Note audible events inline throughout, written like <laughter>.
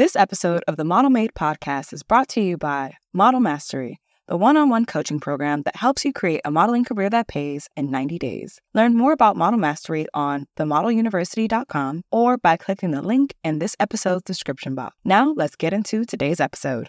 This episode of the Model Made podcast is brought to you by Model Mastery, the one on one coaching program that helps you create a modeling career that pays in 90 days. Learn more about Model Mastery on themodeluniversity.com or by clicking the link in this episode's description box. Now, let's get into today's episode.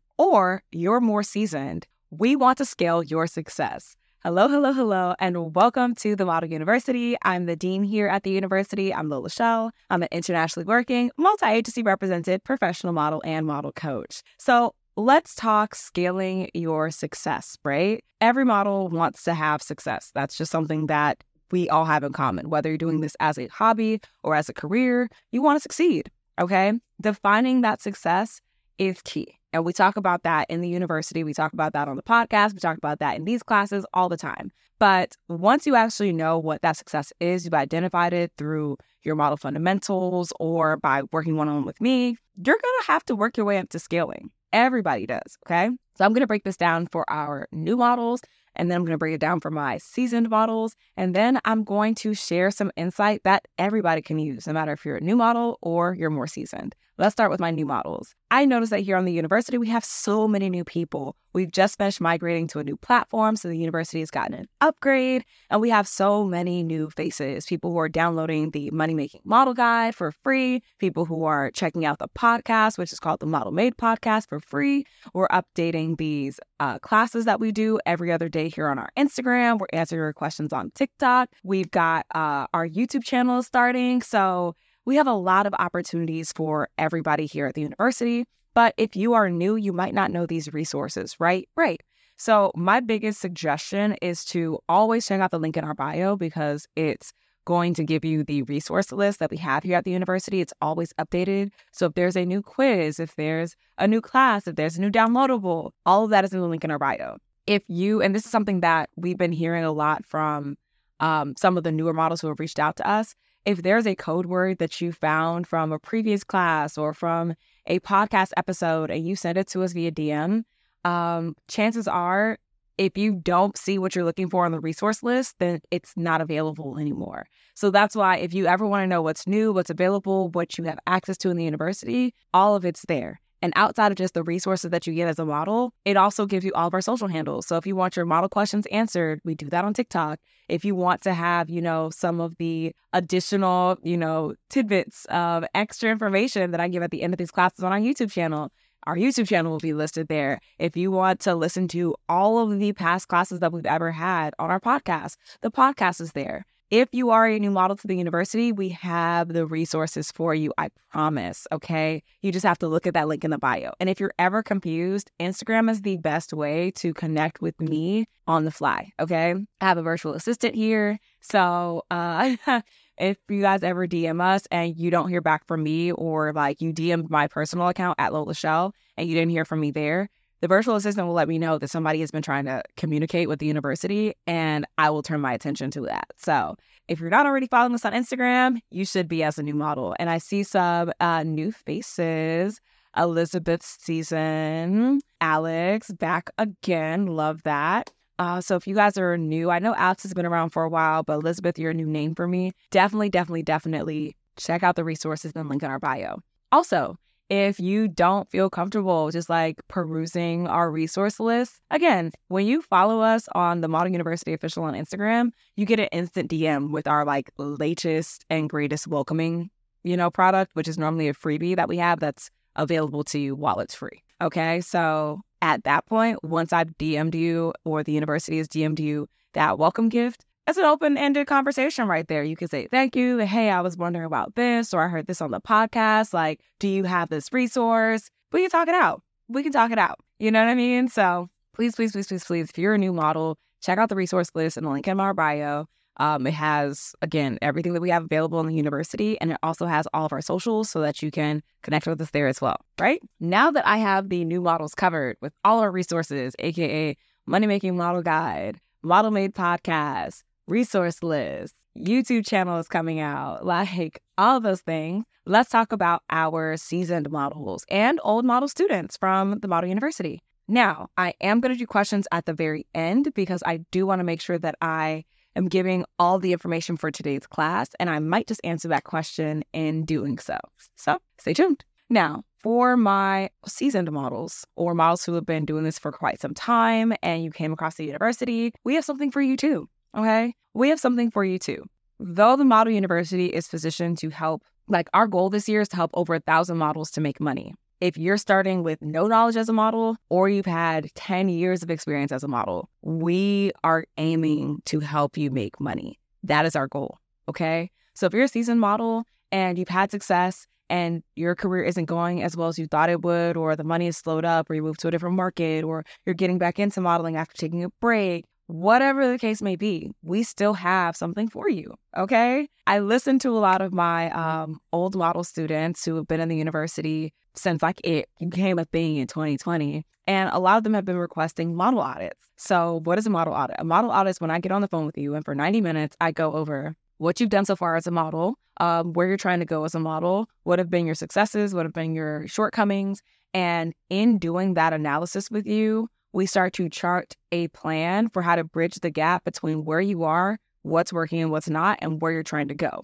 or you're more seasoned, we want to scale your success. Hello, hello, hello, and welcome to the Model University. I'm the dean here at the university. I'm Lola Chél. I'm an internationally working, multi agency represented professional model and model coach. So, let's talk scaling your success, right? Every model wants to have success. That's just something that we all have in common. Whether you're doing this as a hobby or as a career, you want to succeed, okay? Defining that success is key. And we talk about that in the university. We talk about that on the podcast. We talk about that in these classes all the time. But once you actually know what that success is, you've identified it through your model fundamentals or by working one on one with me, you're going to have to work your way up to scaling. Everybody does. Okay. So I'm going to break this down for our new models and then I'm going to break it down for my seasoned models. And then I'm going to share some insight that everybody can use, no matter if you're a new model or you're more seasoned. Let's start with my new models. I noticed that here on the university, we have so many new people. We've just finished migrating to a new platform, so the university has gotten an upgrade, and we have so many new faces people who are downloading the Money Making Model Guide for free, people who are checking out the podcast, which is called the Model Made Podcast for free. We're updating these uh, classes that we do every other day here on our Instagram. We're answering your questions on TikTok. We've got uh, our YouTube channel starting. So, we have a lot of opportunities for everybody here at the university. But if you are new, you might not know these resources, right? Right. So, my biggest suggestion is to always check out the link in our bio because it's going to give you the resource list that we have here at the university. It's always updated. So, if there's a new quiz, if there's a new class, if there's a new downloadable, all of that is in the link in our bio. If you, and this is something that we've been hearing a lot from um, some of the newer models who have reached out to us, if there's a code word that you found from a previous class or from a podcast episode and you send it to us via DM, um, chances are if you don't see what you're looking for on the resource list, then it's not available anymore. So that's why if you ever want to know what's new, what's available, what you have access to in the university, all of it's there. And outside of just the resources that you get as a model, it also gives you all of our social handles. So if you want your model questions answered, we do that on TikTok. If you want to have, you know, some of the additional, you know, tidbits of extra information that I give at the end of these classes on our YouTube channel, our YouTube channel will be listed there. If you want to listen to all of the past classes that we've ever had on our podcast, the podcast is there. If you are a new model to the university, we have the resources for you. I promise. Okay. You just have to look at that link in the bio. And if you're ever confused, Instagram is the best way to connect with me on the fly. Okay. I have a virtual assistant here. So, uh, <laughs> if you guys ever DM us and you don't hear back from me or like you DM'd my personal account at Lola Chél and you didn't hear from me there, the virtual assistant will let me know that somebody has been trying to communicate with the university and I will turn my attention to that. So if you're not already following us on Instagram, you should be as a new model. And I see some uh, new faces. Elizabeth season, Alex back again. Love that. Uh, so if you guys are new, I know Alex has been around for a while, but Elizabeth, you're a new name for me. Definitely, definitely, definitely check out the resources and link in our bio. Also, if you don't feel comfortable just like perusing our resource list. Again, when you follow us on the Model University official on Instagram, you get an instant DM with our like latest and greatest welcoming, you know, product, which is normally a freebie that we have that's available to you while it's free. Okay. So at that point, once I've DM'd you or the university has DM'd you that welcome gift, it's an open ended conversation right there. You can say, Thank you. Hey, I was wondering about this, or I heard this on the podcast. Like, do you have this resource? We can talk it out. We can talk it out. You know what I mean? So please, please, please, please, please, if you're a new model, check out the resource list and the link in my bio. Um, it has, again, everything that we have available in the university, and it also has all of our socials so that you can connect with us there as well, right? Now that I have the new models covered with all our resources, AKA Money Making Model Guide, Model Made Podcast, resource list, YouTube channel is coming out, like all those things. Let's talk about our seasoned models and old model students from the Model University. Now, I am going to do questions at the very end because I do want to make sure that I am giving all the information for today's class, and I might just answer that question in doing so. So stay tuned. Now, for my seasoned models or models who have been doing this for quite some time and you came across the university, we have something for you too. Okay. We have something for you too. Though the Model University is positioned to help, like our goal this year is to help over a thousand models to make money. If you're starting with no knowledge as a model or you've had 10 years of experience as a model, we are aiming to help you make money. That is our goal. Okay. So if you're a seasoned model and you've had success and your career isn't going as well as you thought it would, or the money is slowed up, or you move to a different market, or you're getting back into modeling after taking a break, whatever the case may be, we still have something for you. Okay. I listen to a lot of my um, old model students who have been in the university since like it became a thing in 2020. And a lot of them have been requesting model audits. So, what is a model audit? A model audit is when I get on the phone with you and for 90 minutes, I go over what you've done so far as a model, um, where you're trying to go as a model, what have been your successes, what have been your shortcomings. And in doing that analysis with you, we start to chart a plan for how to bridge the gap between where you are, what's working and what's not, and where you're trying to go.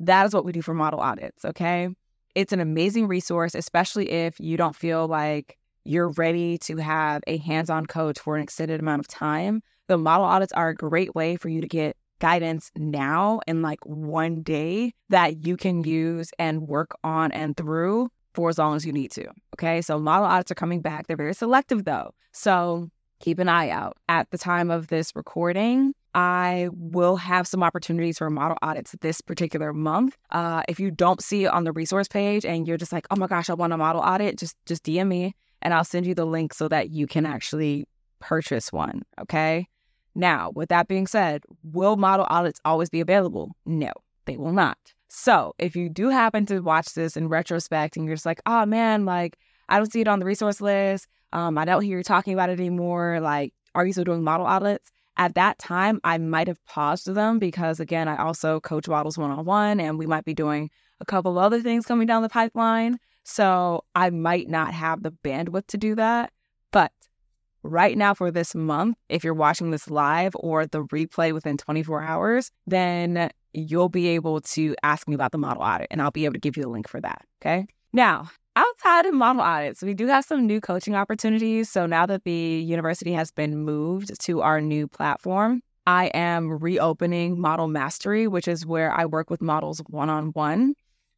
That is what we do for model audits, okay? It's an amazing resource, especially if you don't feel like you're ready to have a hands on coach for an extended amount of time. The model audits are a great way for you to get guidance now in like one day that you can use and work on and through for as long as you need to. Okay. So model audits are coming back. They're very selective though. So keep an eye out. At the time of this recording, I will have some opportunities for model audits this particular month. Uh, if you don't see it on the resource page and you're just like, oh my gosh, I want a model audit, just just DM me and I'll send you the link so that you can actually purchase one. Okay. Now, with that being said, will model audits always be available? No, they will not. So if you do happen to watch this in retrospect and you're just like, oh man, like I don't see it on the resource list. Um, I don't hear you talking about it anymore. Like, are you still doing model audits? At that time, I might have paused them because again, I also coach models one on one and we might be doing a couple other things coming down the pipeline. So I might not have the bandwidth to do that. Right now for this month, if you're watching this live or the replay within 24 hours, then you'll be able to ask me about the model audit and I'll be able to give you the link for that. Okay. Now, outside of model audits, we do have some new coaching opportunities. So now that the university has been moved to our new platform, I am reopening Model Mastery, which is where I work with models one on one.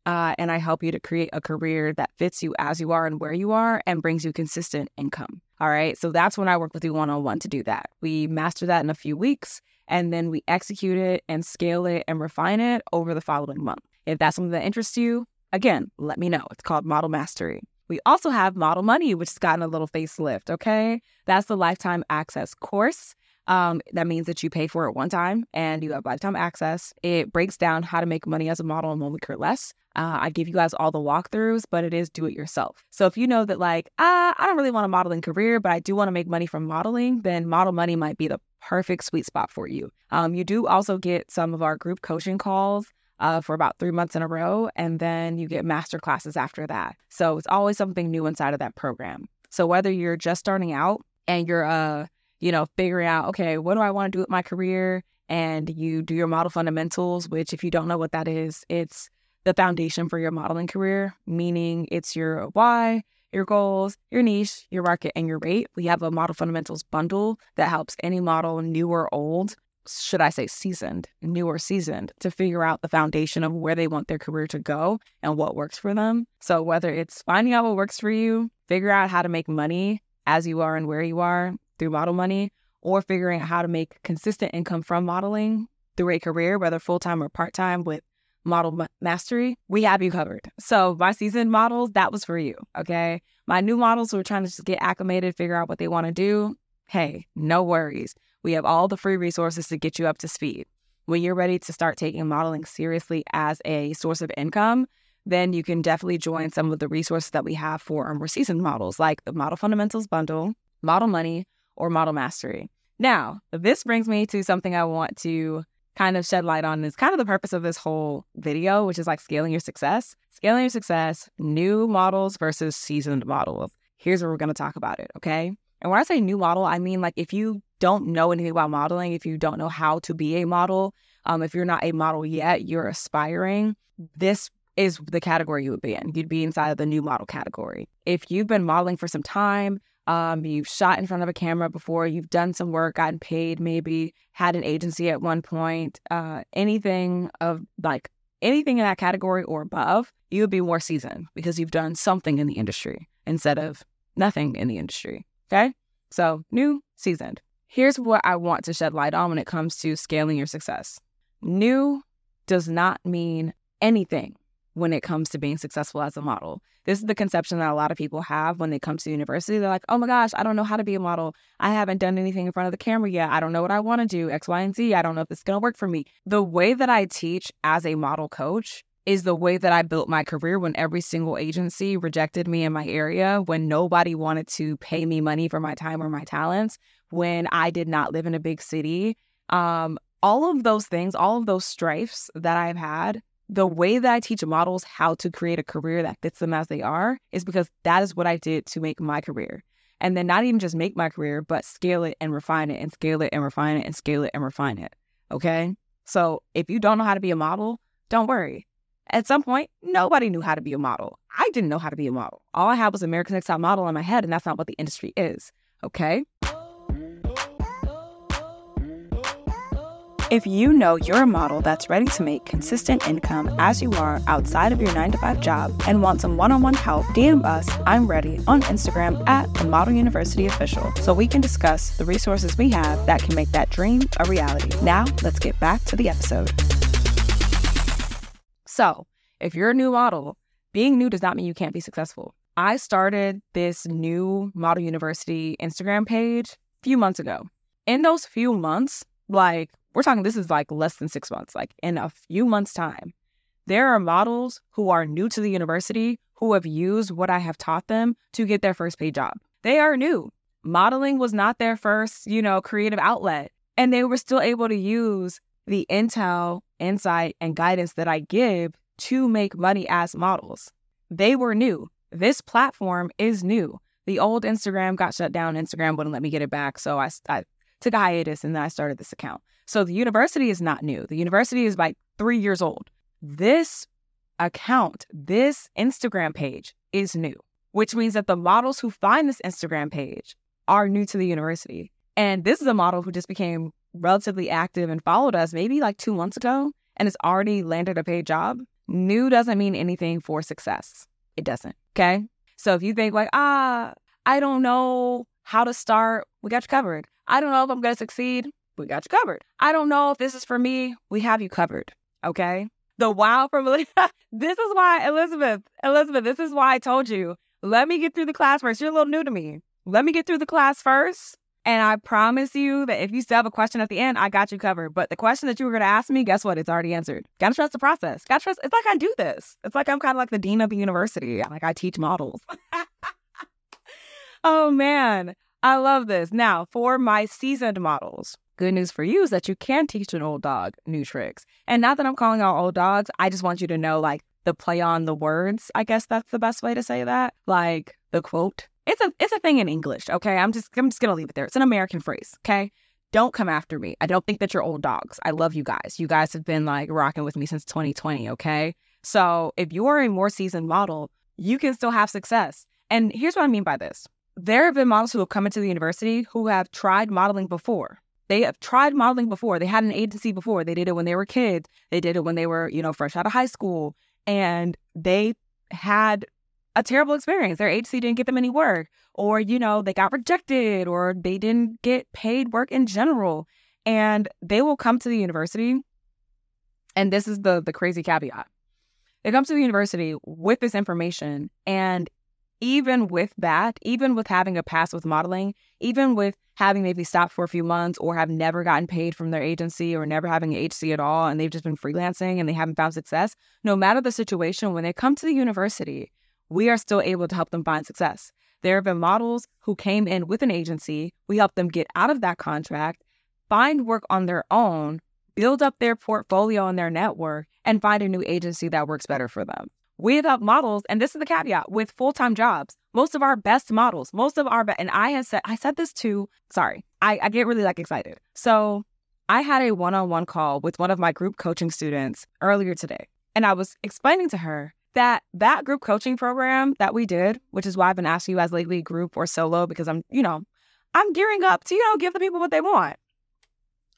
And I help you to create a career that fits you as you are and where you are and brings you consistent income. All right. So that's when I work with you one on one to do that. We master that in a few weeks and then we execute it and scale it and refine it over the following month. If that's something that interests you, again, let me know. It's called Model Mastery. We also have Model Money, which has gotten a little facelift. Okay. That's the lifetime access course. Um, that means that you pay for it one time and you have lifetime access. It breaks down how to make money as a model in one week or less. Uh, I give you guys all the walkthroughs, but it is do it yourself. So if you know that, like, ah, I don't really want a modeling career, but I do want to make money from modeling, then Model Money might be the perfect sweet spot for you. Um, you do also get some of our group coaching calls. Uh, for about three months in a row, and then you get master classes after that. So it's always something new inside of that program. So whether you're just starting out and you're uh you know, figuring out, okay, what do I want to do with my career? And you do your model fundamentals, which, if you don't know what that is, it's the foundation for your modeling career, meaning it's your why, your goals, your niche, your market, and your rate. We have a model fundamentals bundle that helps any model, new or old, should I say seasoned, new or seasoned, to figure out the foundation of where they want their career to go and what works for them. So, whether it's finding out what works for you, figure out how to make money as you are and where you are, through model money or figuring out how to make consistent income from modeling through a career, whether full time or part time with model mastery, we have you covered. So, my seasoned models, that was for you. Okay. My new models who are trying to just get acclimated, figure out what they want to do, hey, no worries. We have all the free resources to get you up to speed. when you're ready to start taking modeling seriously as a source of income, then you can definitely join some of the resources that we have for our more seasoned models, like the Model Fundamentals Bundle, Model Money, or Model Mastery. Now, this brings me to something I want to kind of shed light on is kind of the purpose of this whole video, which is like scaling your success. Scaling your success, new models versus seasoned models. Here's where we're going to talk about it, okay? And when I say new model, I mean like if you don't know anything about modeling, if you don't know how to be a model, um, if you're not a model yet, you're aspiring, this is the category you would be in. You'd be inside of the new model category. If you've been modeling for some time, um, you've shot in front of a camera before, you've done some work, gotten paid, maybe had an agency at one point, uh, anything of like anything in that category or above, you would be more seasoned because you've done something in the industry instead of nothing in the industry. Okay. So, new, seasoned. Here's what I want to shed light on when it comes to scaling your success. New does not mean anything when it comes to being successful as a model. This is the conception that a lot of people have when they come to university. They're like, oh my gosh, I don't know how to be a model. I haven't done anything in front of the camera yet. I don't know what I want to do, X, Y, and Z. I don't know if it's going to work for me. The way that I teach as a model coach is the way that I built my career when every single agency rejected me in my area, when nobody wanted to pay me money for my time or my talents, when I did not live in a big city. Um, all of those things, all of those strifes that I've had the way that I teach models how to create a career that fits them as they are is because that is what I did to make my career. And then not even just make my career, but scale it and refine it and scale it and refine it and scale it and refine it. Okay. So if you don't know how to be a model, don't worry. At some point, nobody knew how to be a model. I didn't know how to be a model. All I had was American Next Top Model in my head, and that's not what the industry is. Okay. If you know you're a model that's ready to make consistent income as you are outside of your 9 to 5 job and want some one on one help, DM us, I'm ready, on Instagram at the Model University Official so we can discuss the resources we have that can make that dream a reality. Now, let's get back to the episode. So, if you're a new model, being new does not mean you can't be successful. I started this new Model University Instagram page a few months ago. In those few months, like we're talking this is like less than six months, like in a few months' time. There are models who are new to the university who have used what I have taught them to get their first paid job. They are new. Modeling was not their first, you know, creative outlet. And they were still able to use the intel, insight, and guidance that I give to make money as models. They were new. This platform is new. The old Instagram got shut down. Instagram wouldn't let me get it back. So I, I took a hiatus and then I started this account. So the university is not new. The university is like three years old. This account, this Instagram page is new, which means that the models who find this Instagram page are new to the university. And this is a model who just became relatively active and followed us maybe like two months ago and has already landed a paid job. New doesn't mean anything for success. It doesn't. Okay. So if you think like, ah, I don't know how to start, we got you covered. I don't know if I'm going to succeed we got you covered. I don't know if this is for me. We have you covered. Okay. The wow from <laughs> this is why Elizabeth, Elizabeth, this is why I told you, let me get through the class first. You're a little new to me. Let me get through the class first. And I promise you that if you still have a question at the end, I got you covered. But the question that you were going to ask me, guess what? It's already answered. Gotta trust the process. Gotta trust. It's like I do this. It's like I'm kind of like the dean of the university. Like I teach models. <laughs> oh man, I love this. Now for my seasoned models, Good news for you is that you can teach an old dog new tricks. And not that I'm calling out old dogs, I just want you to know like the play on the words. I guess that's the best way to say that. Like the quote. It's a it's a thing in English, okay? I'm just I'm just gonna leave it there. It's an American phrase, okay? Don't come after me. I don't think that you're old dogs. I love you guys. You guys have been like rocking with me since 2020, okay? So if you are a more seasoned model, you can still have success. And here's what I mean by this. There have been models who have come into the university who have tried modeling before they have tried modeling before. They had an agency before. They did it when they were kids. They did it when they were, you know, fresh out of high school. And they had a terrible experience. Their agency didn't get them any work, or, you know, they got rejected, or they didn't get paid work in general. And they will come to the university. And this is the the crazy caveat. They come to the university with this information. And even with that, even with having a past with modeling, even with having maybe stopped for a few months or have never gotten paid from their agency or never having an agency at all and they've just been freelancing and they haven't found success, no matter the situation, when they come to the university, we are still able to help them find success. There have been models who came in with an agency. We help them get out of that contract, find work on their own, build up their portfolio and their network, and find a new agency that works better for them. We have models, and this is the caveat with full time jobs. Most of our best models, most of our, be- and I had said, I said this too. Sorry, I, I get really like excited. So I had a one on one call with one of my group coaching students earlier today, and I was explaining to her that that group coaching program that we did, which is why I've been asking you as lately group or solo because I'm, you know, I'm gearing up to, you know, give the people what they want.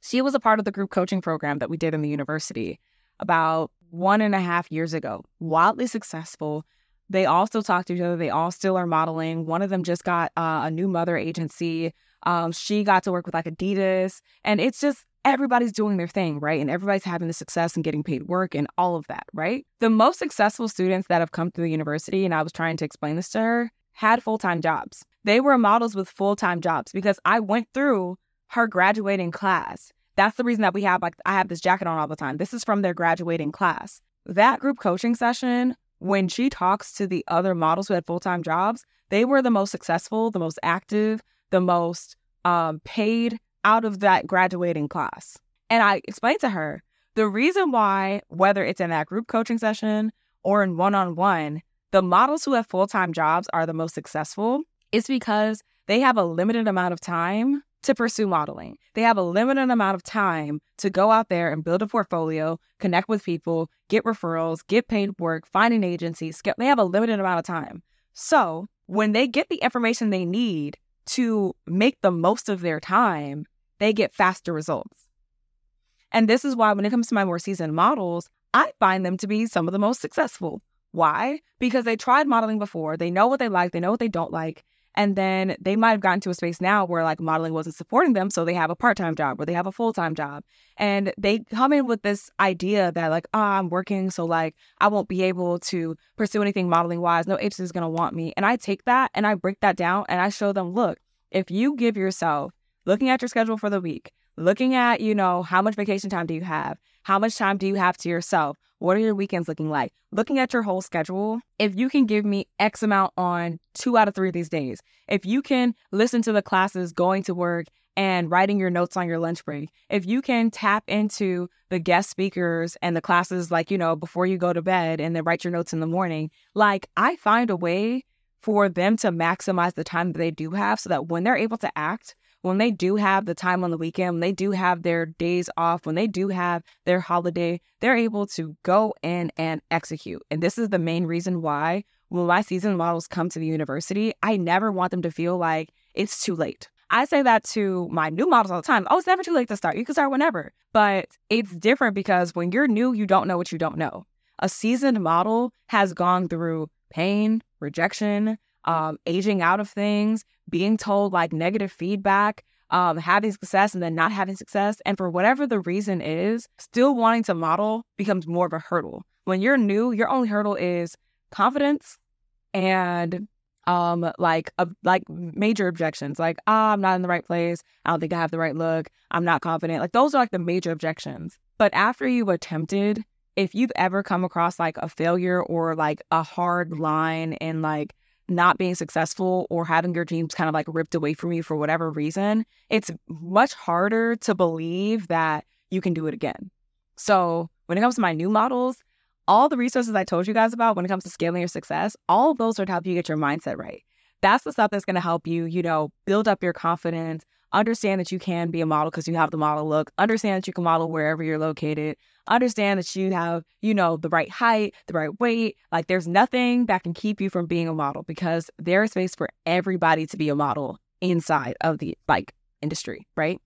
She was a part of the group coaching program that we did in the university about one and a half years ago. Wildly successful. They all still talk to each other. They all still are modeling. One of them just got uh, a new mother agency. Um, she got to work with like Adidas. And it's just everybody's doing their thing, right? And everybody's having the success and getting paid work and all of that, right? The most successful students that have come through the university, and I was trying to explain this to her, had full time jobs. They were models with full time jobs because I went through her graduating class that's the reason that we have like I have this jacket on all the time. This is from their graduating class. That group coaching session, when she talks to the other models who had full-time jobs, they were the most successful, the most active, the most um, paid out of that graduating class. And I explained to her the reason why, whether it's in that group coaching session or in one on one, the models who have full time jobs are the most successful is because they have a limited amount of time to pursue modeling. They have a limited amount of time to go out there and build a portfolio, connect with people, get referrals, get paid work, find an agency. They have a limited amount of time. So when they get the information they need to make the most of their time, they get faster results. And this is why, when it comes to my more seasoned models, I find them to be some of the most successful. Why? Because they tried modeling before, they know what they like, they know what they don't like, and then they might have gotten to a space now where like modeling wasn't supporting them. So they have a part time job or they have a full time job. And they come in with this idea that like, oh, I'm working. So like, I won't be able to pursue anything modeling wise. No agency is going to want me. And I take that and I break that down and I show them, look, if you give yourself looking at your schedule for the week, looking at, you know, how much vacation time do you have? How much time do you have to yourself? What are your weekends looking like? Looking at your whole schedule, if you can give me X amount on two out of three of these days, if you can listen to the classes going to work and writing your notes on your lunch break, if you can tap into the guest speakers and the classes, like, you know, before you go to bed and then write your notes in the morning, like, I find a way for them to maximize the time that they do have so that when they're able to act, when they do have the time on the weekend, when they do have their days off, when they do have their holiday, they're able to go in and execute. And this is the main reason why when my season models come to the university, I never want them to feel like it's too late. I say that to my new models all the time. Oh, it's never too late to start. You can start whenever. But it's different because when you're new, you don't know what you don't know. A seasoned model has gone through pain, rejection, um, aging out of things, being told like negative feedback, um, having success and then not having success. And for whatever the reason is, still wanting to model becomes more of a hurdle. When you're new, your only hurdle is confidence and um like like major objections like ah, i'm not in the right place i don't think i have the right look i'm not confident like those are like the major objections but after you've attempted if you've ever come across like a failure or like a hard line in like not being successful or having your dreams kind of like ripped away from you for whatever reason, it's much harder to believe that you can do it again. So, when it comes to my new models, all the resources I told you guys about when it comes to scaling your success, all of those are to help you get your mindset right. That's the stuff that's going to help you, you know, build up your confidence, understand that you can be a model because you have the model look, understand that you can model wherever you're located, understand that you have, you know, the right height, the right weight. Like there's nothing that can keep you from being a model because there is space for everybody to be a model inside of the like industry, right?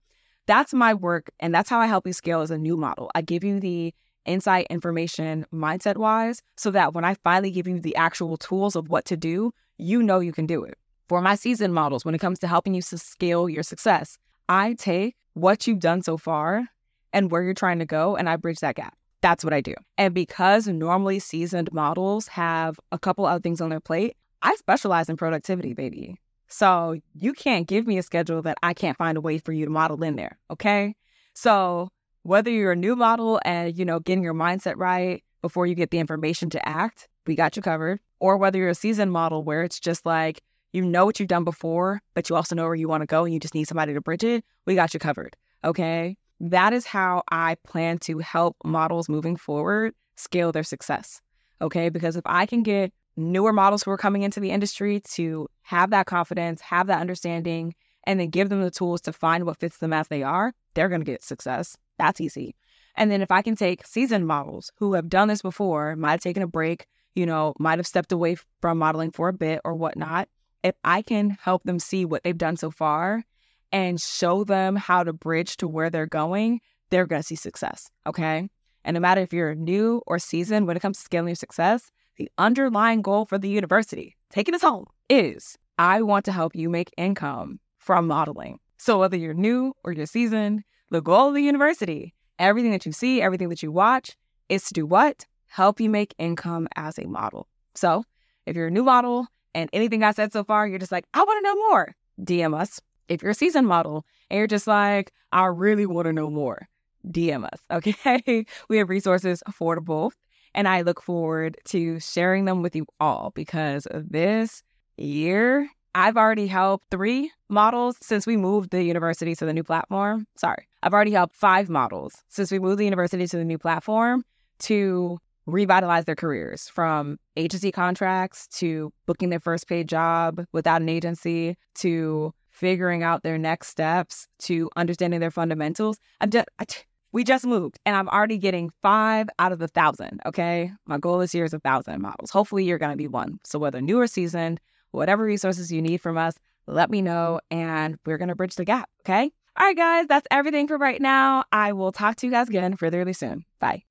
That's my work and that's how I help you scale as a new model. I give you the insight information mindset wise so that when I finally give you the actual tools of what to do, you know you can do it. For my season models, when it comes to helping you to scale your success, I take what you've done so far and where you're trying to go, and I bridge that gap. That's what I do. And because normally seasoned models have a couple other things on their plate, I specialize in productivity, baby. So you can't give me a schedule that I can't find a way for you to model in there. Okay. So whether you're a new model and, you know, getting your mindset right before you get the information to act, we got you covered. Or whether you're a seasoned model where it's just like, you know what you've done before, but you also know where you want to go and you just need somebody to bridge it, we got you covered. Okay. That is how I plan to help models moving forward scale their success. Okay. Because if I can get newer models who are coming into the industry to have that confidence, have that understanding, and then give them the tools to find what fits them as they are, they're going to get success. That's easy. And then if I can take seasoned models who have done this before, might have taken a break, you know, might have stepped away from modeling for a bit or whatnot, if I can help them see what they've done so far and show them how to bridge to where they're going, they're going to see success. Okay. And no matter if you're new or seasoned when it comes to scaling your success, the underlying goal for the university, taking us home, is I want to help you make income from modeling. So whether you're new or you're seasoned, the goal of the university, everything that you see, everything that you watch, is to do what? Help you make income as a model. So if you're a new model and anything I said so far, you're just like, I want to know more, DM us. If you're a seasoned model and you're just like, I really want to know more, DM us. <laughs> Okay. we have resources for both. And I look forward to sharing them with you all because this year, I've already helped three models since we moved the university to the new platform. Sorry, I've already helped five models since we moved the university to the new platform to revitalize their careers from agency contracts to booking their first paid job without an agency to figuring out their next steps to understanding their fundamentals. I'm just, we just moved and I'm already getting five out of a thousand. Okay. My goal this year is a thousand models. Hopefully, you're going to be one. So, whether new or seasoned, whatever resources you need from us, let me know and we're going to bridge the gap. Okay. All right, guys, that's everything for right now. I will talk to you guys again really soon. Bye.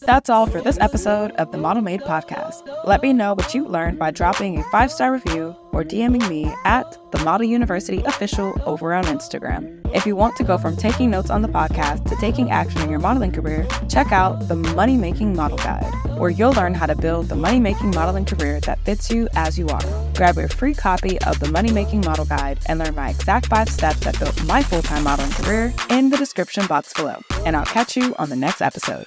That's all for this episode of the Model Made podcast. Let me know what you learned by dropping a five star review or DMing me at the Model University Official over on Instagram. If you want to go from taking notes on the podcast to taking action in your modeling career, check out the Money Making Model Guide, where you'll learn how to build the money making modeling career that fits you as you are. Grab your free copy of the Money Making Model Guide and learn my exact five steps that built my full time modeling career in the description box below. And I'll catch you on the next episode.